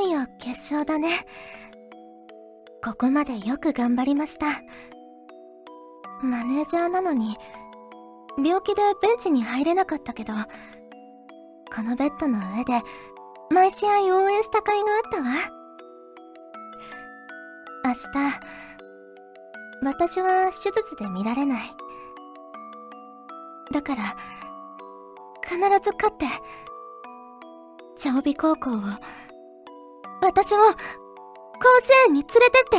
いよ決勝だね。ここまでよく頑張りました。マネージャーなのに、病気でベンチに入れなかったけど、このベッドの上で、毎試合応援した甲斐があったわ。明日、私は手術で見られない。だから、必ず勝って、茶帯高校を、私を、甲子園に連れてって。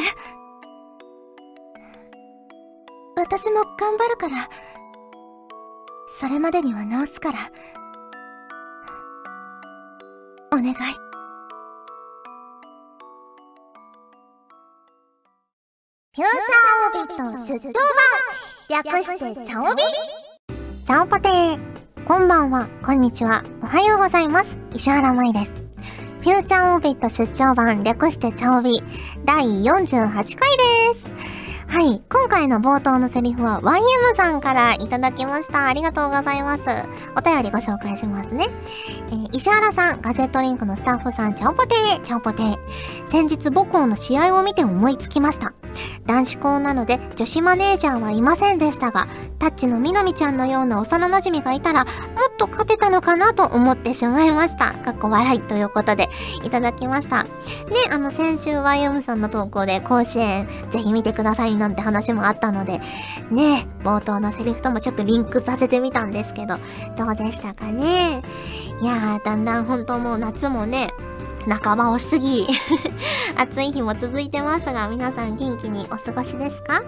私も頑張るから、それまでには治すから、お願い。フューチャーオビット出張版略してチャオビチャオポテーこんばんは、こんにちは、おはようございます。石原舞です。フューチャーオービット出張版略してチャオビ第48回です。はい。今回の冒頭のセリフは YM さんからいただきました。ありがとうございます。お便りご紹介しますね。えー、石原さん、ガジェットリンクのスタッフさん、チャオポテー、チャオポテー。先日母校の試合を見て思いつきました。男子校なので女子マネージャーはいませんでしたが、タッチのみなみちゃんのような幼馴染がいたら、もっと勝てたのかなと思ってしまいました。かっこ笑いということで、いただきました。ね、あの、先週 YM さんの投稿で甲子園、ぜひ見てくださいなんて話もあったので、ね、冒頭のセリフともちょっとリンクさせてみたんですけど、どうでしたかね？いやー、だんだん本当もう夏もね、半ばを過ぎ 暑い日も続いてますが、皆さん元気にお過ごしですか？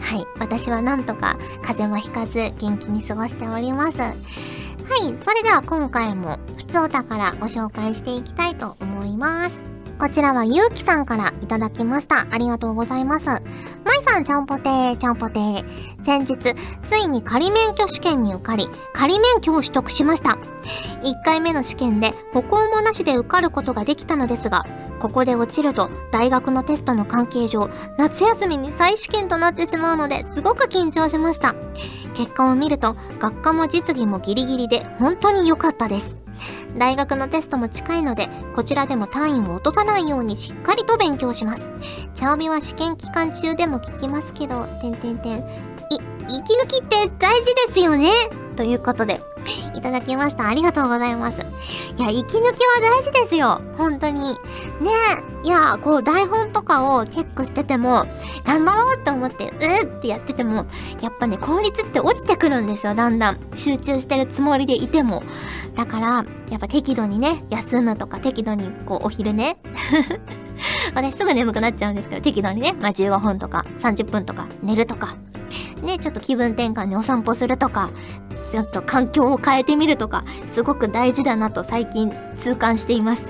はい。私はなんとか風邪もひかず元気に過ごしております。はい。それでは今回も普通お宝ご紹介していきたいと思います。こちらはゆうきさんからいただきました。ありがとうございます。まいさん、ちゃんぽてー、ちゃんぽてー。先日、ついに仮免許試験に受かり、仮免許を取得しました。1回目の試験で歩行もなしで受かることができたのですが、ここで落ちると大学のテストの関係上、夏休みに再試験となってしまうのですごく緊張しました。結果を見ると、学科も実技もギリギリで本当に良かったです。大学のテストも近いので、こちらでも単位を落とさないようにしっかりと勉強します。チャオビは試験期間中でも聞きますけど、てんてんてん。い、息抜きって大事ですよねということで、いただきました。ありがとうございます。いや、息抜きは大事ですよ。本当に。ねえ。いや、こう台本とかをチェックしてても、頑張ろうって思って、うーってやってても、やっぱね、効率って落ちてくるんですよ、だんだん。集中してるつもりでいても。だから、やっぱ適度にね、休むとか適度にこうお昼 ね。私すぐ眠くなっちゃうんですけど、適度にね、まあ15分とか30分とか寝るとか、ね、ちょっと気分転換にお散歩するとか、ちょっと環境を変えてみるとか、すごく大事だなと最近痛感しています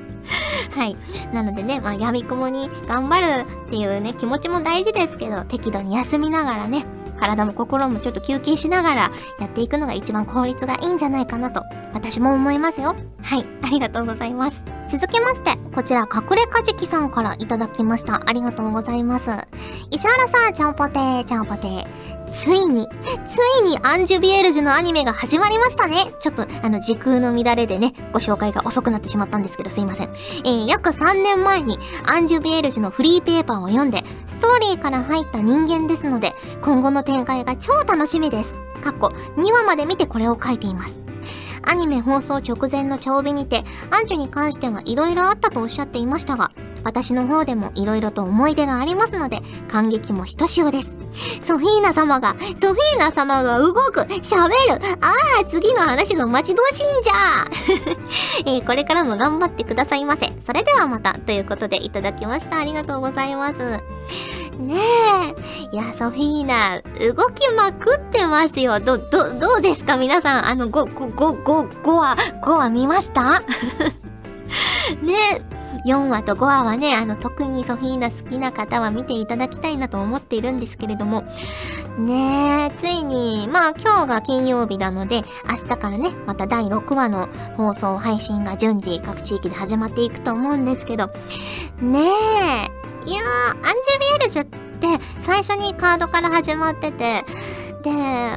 はい。なのでね、まあ、闇雲に頑張るっていうね、気持ちも大事ですけど、適度に休みながらね、体も心もちょっと休憩しながらやっていくのが一番効率がいいんじゃないかなと、私も思いますよ。はい。ありがとうございます。続きまして、こちら、隠れカジキさんからいただきました。ありがとうございます。石原さん、ちゃんぽてー、ちゃんぽてー。ついに、ついにアンジュビエルジュのアニメが始まりましたね。ちょっと、あの、時空の乱れでね、ご紹介が遅くなってしまったんですけど、すいません。えー、約3年前にアンジュビエルジュのフリーペーパーを読んで、ストーリーから入った人間ですので、今後の展開が超楽しみです。かっこ、2話まで見てこれを書いています。アニメ放送直前の茶帯にて、アンジュに関しては色々あったとおっしゃっていましたが、私の方でも色々と思い出がありますので、感激もひとしおです。ソフィーナ様が、ソフィーナ様が動く、喋る、ああ、次の話が待ち遠しいんじゃ えー、これからも頑張ってくださいませ。それではまた、ということでいただきました。ありがとうございます。ねえ。いや、ソフィーナ、動きまくってますよ。ど、ど、どうですか？皆さん、あの、ご、ご、ご、ご、ごは、ごは見ました？ねえ。4話と5話はね、あの、特にソフィーナ好きな方は見ていただきたいなと思っているんですけれども、ねえ、ついに、まあ今日が金曜日なので、明日からね、また第6話の放送配信が順次各地域で始まっていくと思うんですけど、ねえ、いやー、アンジュビエルジュって最初にカードから始まってて、で、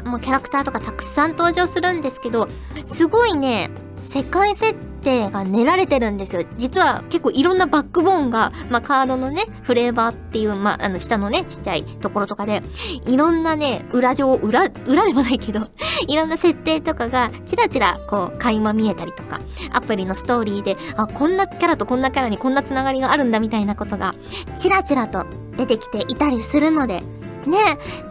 もうキャラクターとかたくさん登場するんですけど、すごいね、世界設定が練られてるんですよ。実は結構いろんなバックボーンが、まあ、カードのね、フレーバーっていう、まあ、あの、下のね、ちっちゃいところとかで、いろんなね、裏上、裏、裏でもないけど、いろんな設定とかが、ちらちら、こう、垣間見えたりとか、アプリのストーリーで、あ、こんなキャラとこんなキャラにこんなつながりがあるんだみたいなことが、ちらちらと出てきていたりするので、ね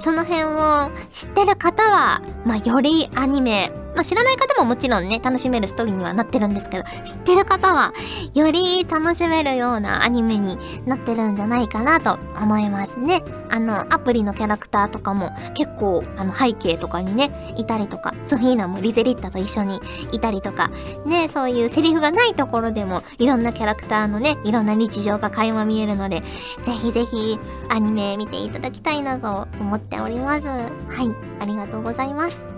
その辺を知ってる方は、まあ、よりアニメ、まあ、知らない方ももちろんね、楽しめるストーリーにはなってるんですけど、知ってる方は、より楽しめるようなアニメになってるんじゃないかなと思いますね。あの、アプリのキャラクターとかも結構、あの、背景とかにね、いたりとか、ソフィーナもリゼリッタと一緒にいたりとか、ね、そういうセリフがないところでも、いろんなキャラクターのね、いろんな日常が垣間見えるので、ぜひぜひ、アニメ見ていただきたいなと思っております。はい、ありがとうございます。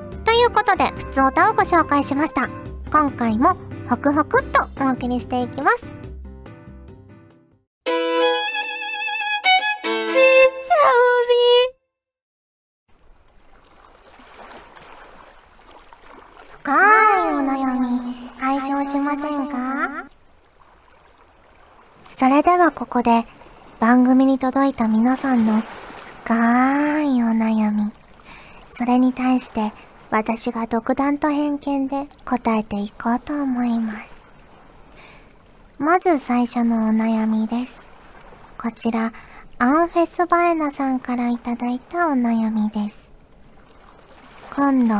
ということで、普通歌をご紹介しました。今回も、ホクホクっとお送りしていきます。深いお悩み解消しませんか？それではここで番組に届いた皆さんの深いお悩みそれに対して私が独断と偏見で答えていこうと思いますまず最初のお悩みですこちらアンフェスバエナさんからいただいたお悩みです今度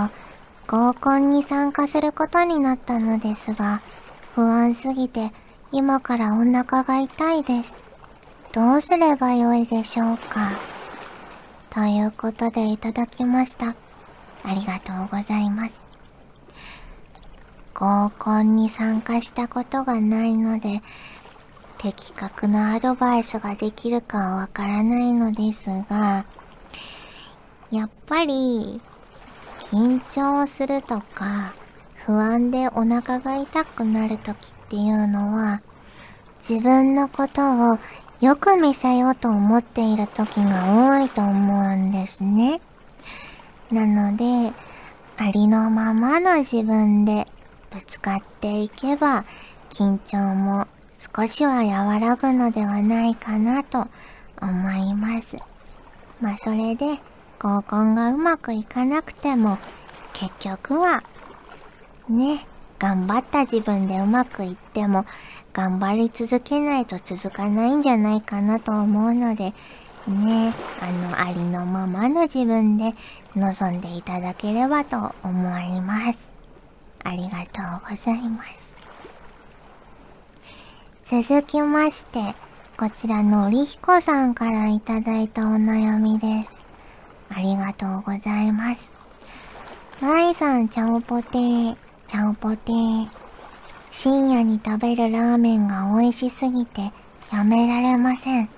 合コンに参加することになったのですが、不安すぎて今からお腹が痛いです。どうすればよいでしょうか？ということでいただきました。ありがとうございます。合コンに参加したことがないので、的確なアドバイスができるかはわからないのですが、やっぱり緊張するとか不安でお腹が痛くなる時っていうのは自分のことをよく見せようと思っている時が多いと思うんですね。なので、ありのままの自分でぶつかっていけば緊張も少しは和らぐのではないかなと思います。まあそれで合コンがうまくいかなくても、結局は、ね、頑張った自分でうまくいっても、頑張り続けないと続かないんじゃないかなと思うので、ね、あの、ありのままの自分で望んでいただければと思います。ありがとうございます。続きまして、こちらのりひこさんからいただいたお悩みです。ありがとうございます。マイさん、ちゃおぽてー、ちゃおぽてー。深夜に食べるラーメンが美味しすぎてやめられません。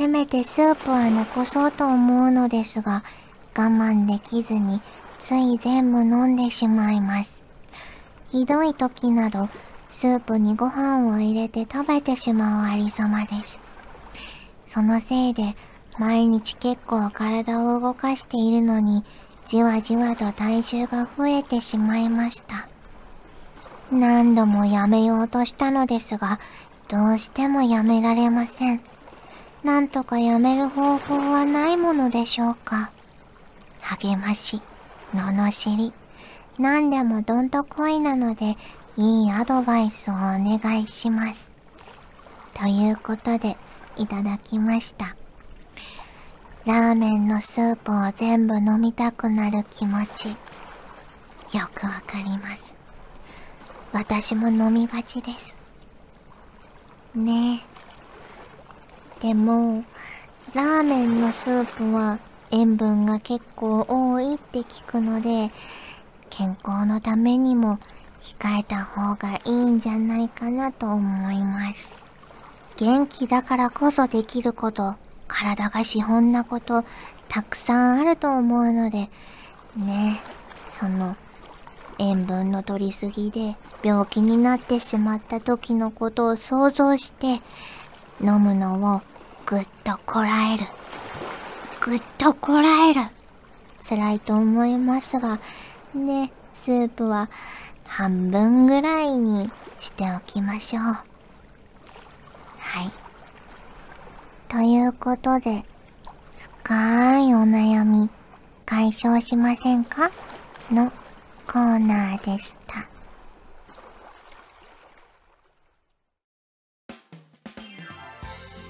せめてスープは残そうと思うのですが、我慢できずについ全部飲んでしまいます。ひどい時など、スープにご飯を入れて食べてしまうありさまです。そのせいで、毎日結構体を動かしているのに、じわじわと体重が増えてしまいました。何度もやめようとしたのですが、どうしてもやめられません。なんとかやめる方法はないものでしょうか。励まし、罵り、何でもどんとこいなので、いいアドバイスをお願いします。ということで、いただきました。ラーメンのスープを全部飲みたくなる気持ち、よくわかります。私も飲みがちです。ねえ。でも、ラーメンのスープは塩分が結構多いって聞くので、健康のためにも控えた方がいいんじゃないかなと思います。元気だからこそできること体が資本なことたくさんあると思うので、ね、その塩分の取りすぎで病気になってしまった時のことを想像して飲むのをぐっとこらえる。ぐっとこらえる。辛いと思いますが、ね、スープは半分ぐらいにしておきましょう。はい。ということで、深いお悩み解消しませんか？のコーナーでした。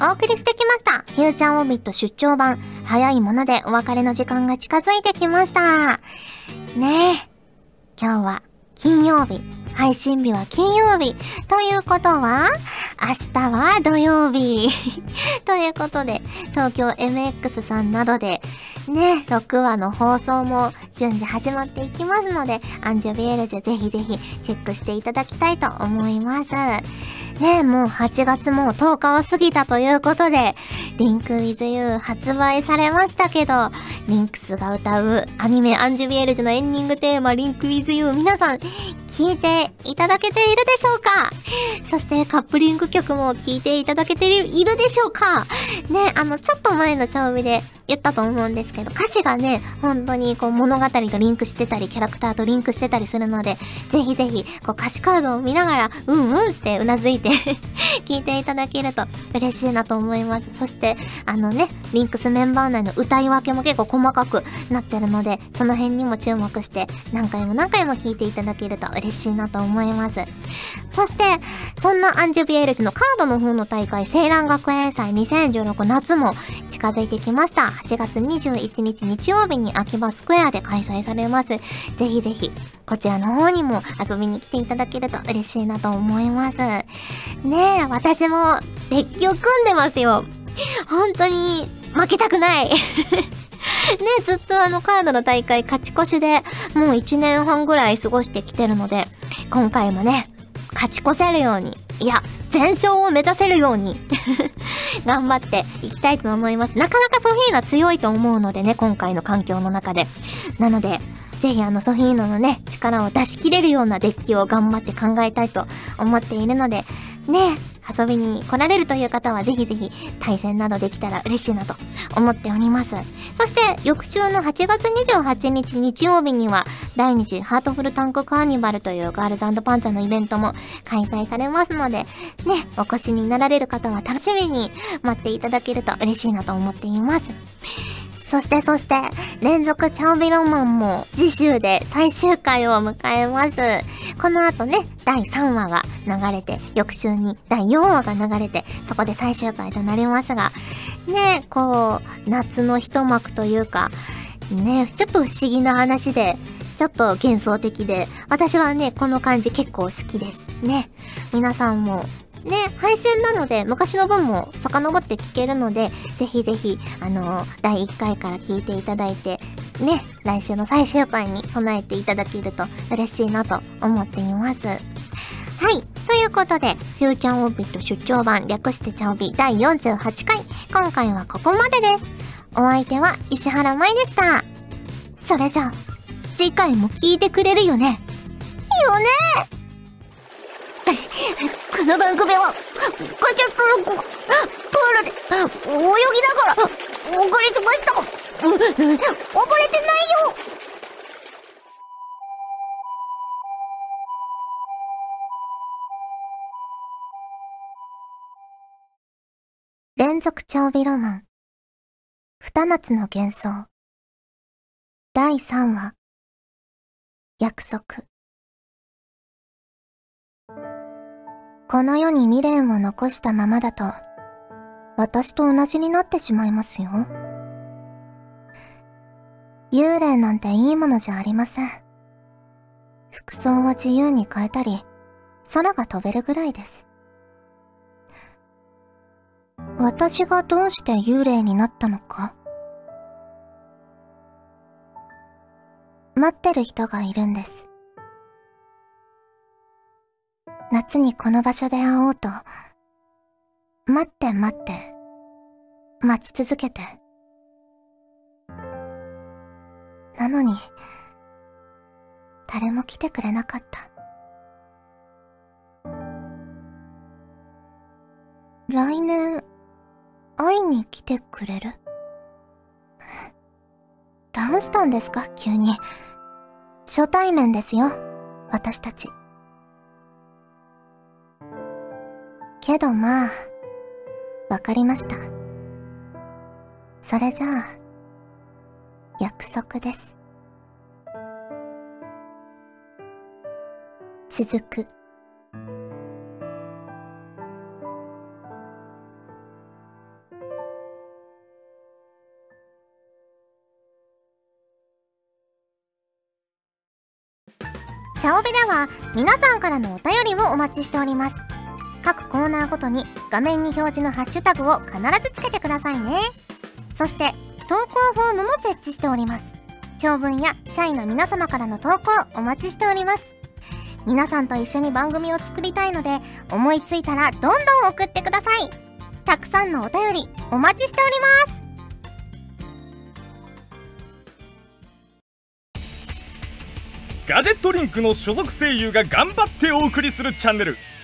お送りしてきました。フューチャーオビット出張版。早いものでお別れの時間が近づいてきました。ねえ。今日は金曜日。配信日は金曜日。ということは、明日は土曜日。ということで、東京 MX さんなどで、ね、6話の放送も順次始まっていきますので、アンジュビエルジュぜひぜひチェックしていただきたいと思います。ねえもう8月も10日を過ぎたということで、 Link with U 発売されましたけど、 L.I.N.K.s が歌うアニメアンジュ・ヴィエルジュのエンディングテーマ Link with U。皆さん聞いていただけているでしょうか？そしてカップリング曲も聞いていただけているでしょうか？ね、あの、ちょっと前の調味で言ったと思うんですけど、歌詞がね、本当にこう物語とリンクしてたり、キャラクターとリンクしてたりするので、ぜひぜひ、こう歌詞カードを見ながら、うんうんってうなずいて 聞いていただけると嬉しいなと思います。そして、あのね、リンクスメンバー内の歌い分けも結構細かくなってるので、その辺にも注目して、何回も何回も聞いていただけると嬉嬉しいなと思います。そして、そんなアンジュビエルジのカードの方の大会、青蘭学園祭2016夏も近づいてきました。8月21日日曜日に秋葉スクエアで開催されます。ぜひぜひ、こちらの方にも遊びに来ていただけると嬉しいなと思います。ねえ、私もデッキを組んでますよ。本当に負けたくない。ね、ずっとあのカードの大会勝ち越しでもう1年半ぐらい過ごしてきてるので、今回もね、勝ち越せるように、いや、全勝を目指せるように 頑張っていきたいと思います。なかなかソフィーナ強いと思うのでね、今回の環境の中で。なので、ぜひあのソフィーナのね、力を出し切れるようなデッキを頑張って考えたいと思っているので、ね、遊びに来られるという方はぜひぜひ対戦などできたら嬉しいなと思っております。そして翌週の8月28日日曜日には第2次ハートフルタンクカーニバルというガールズパンツァのイベントも開催されますので、ね、お越しになられる方は楽しみに待っていただけると嬉しいなと思っています。そしてそして、連続チャオビロマンも次週で最終回を迎えます。この後ね、第3話が流れて、翌週に第4話が流れて、そこで最終回となりますが、ね、こう、夏の一幕というか、ね、ちょっと不思議な話で、ちょっと幻想的で、私はね、この感じ結構好きです。ね。皆さんもね、配信なので昔の分も遡って聞けるので、ぜひぜひ、あのー、第1回から聞いていただいて、ね、来週の最終回に備えていただけると嬉しいなと思っています。はい。ということで、フューチャーオービット出張版略してチャオビ第48回。今回はここまでです。お相手は石原舞でした。それじゃあ、次回も聞いてくれるよねよねこの番組は、ガジェットのプールで泳ぎながら、遅れてました。遅れてないよ連続長尾ロマン。二夏の幻想。第三話。約束。この世に未練を残したままだと、私と同じになってしまいますよ。幽霊なんていいものじゃありません。服装は自由に変えたり、空が飛べるぐらいです。私がどうして幽霊になったのか待ってる人がいるんです。夏にこの場所で会おうと、待って待って、待ち続けて。なのに、誰も来てくれなかった。来年、会いに来てくれる？どうしたんですか？急に。初対面ですよ、私たち。けどまあ、わかりました。それじゃあ、約束です。続く。チャオベでは皆さんからのお便りをお待ちしております。各コーナーごとに画面に表示のハッシュタグを必ずつけてくださいね。そして投稿フォームも設置しております。長文や社員の皆様からの投稿お待ちしております。皆さんと一緒に番組を作りたいので思いついたらどんどん送ってください。たくさんのお便りお待ちしております。ガジェットリンクの所属声優が頑張ってお送りするチャンネル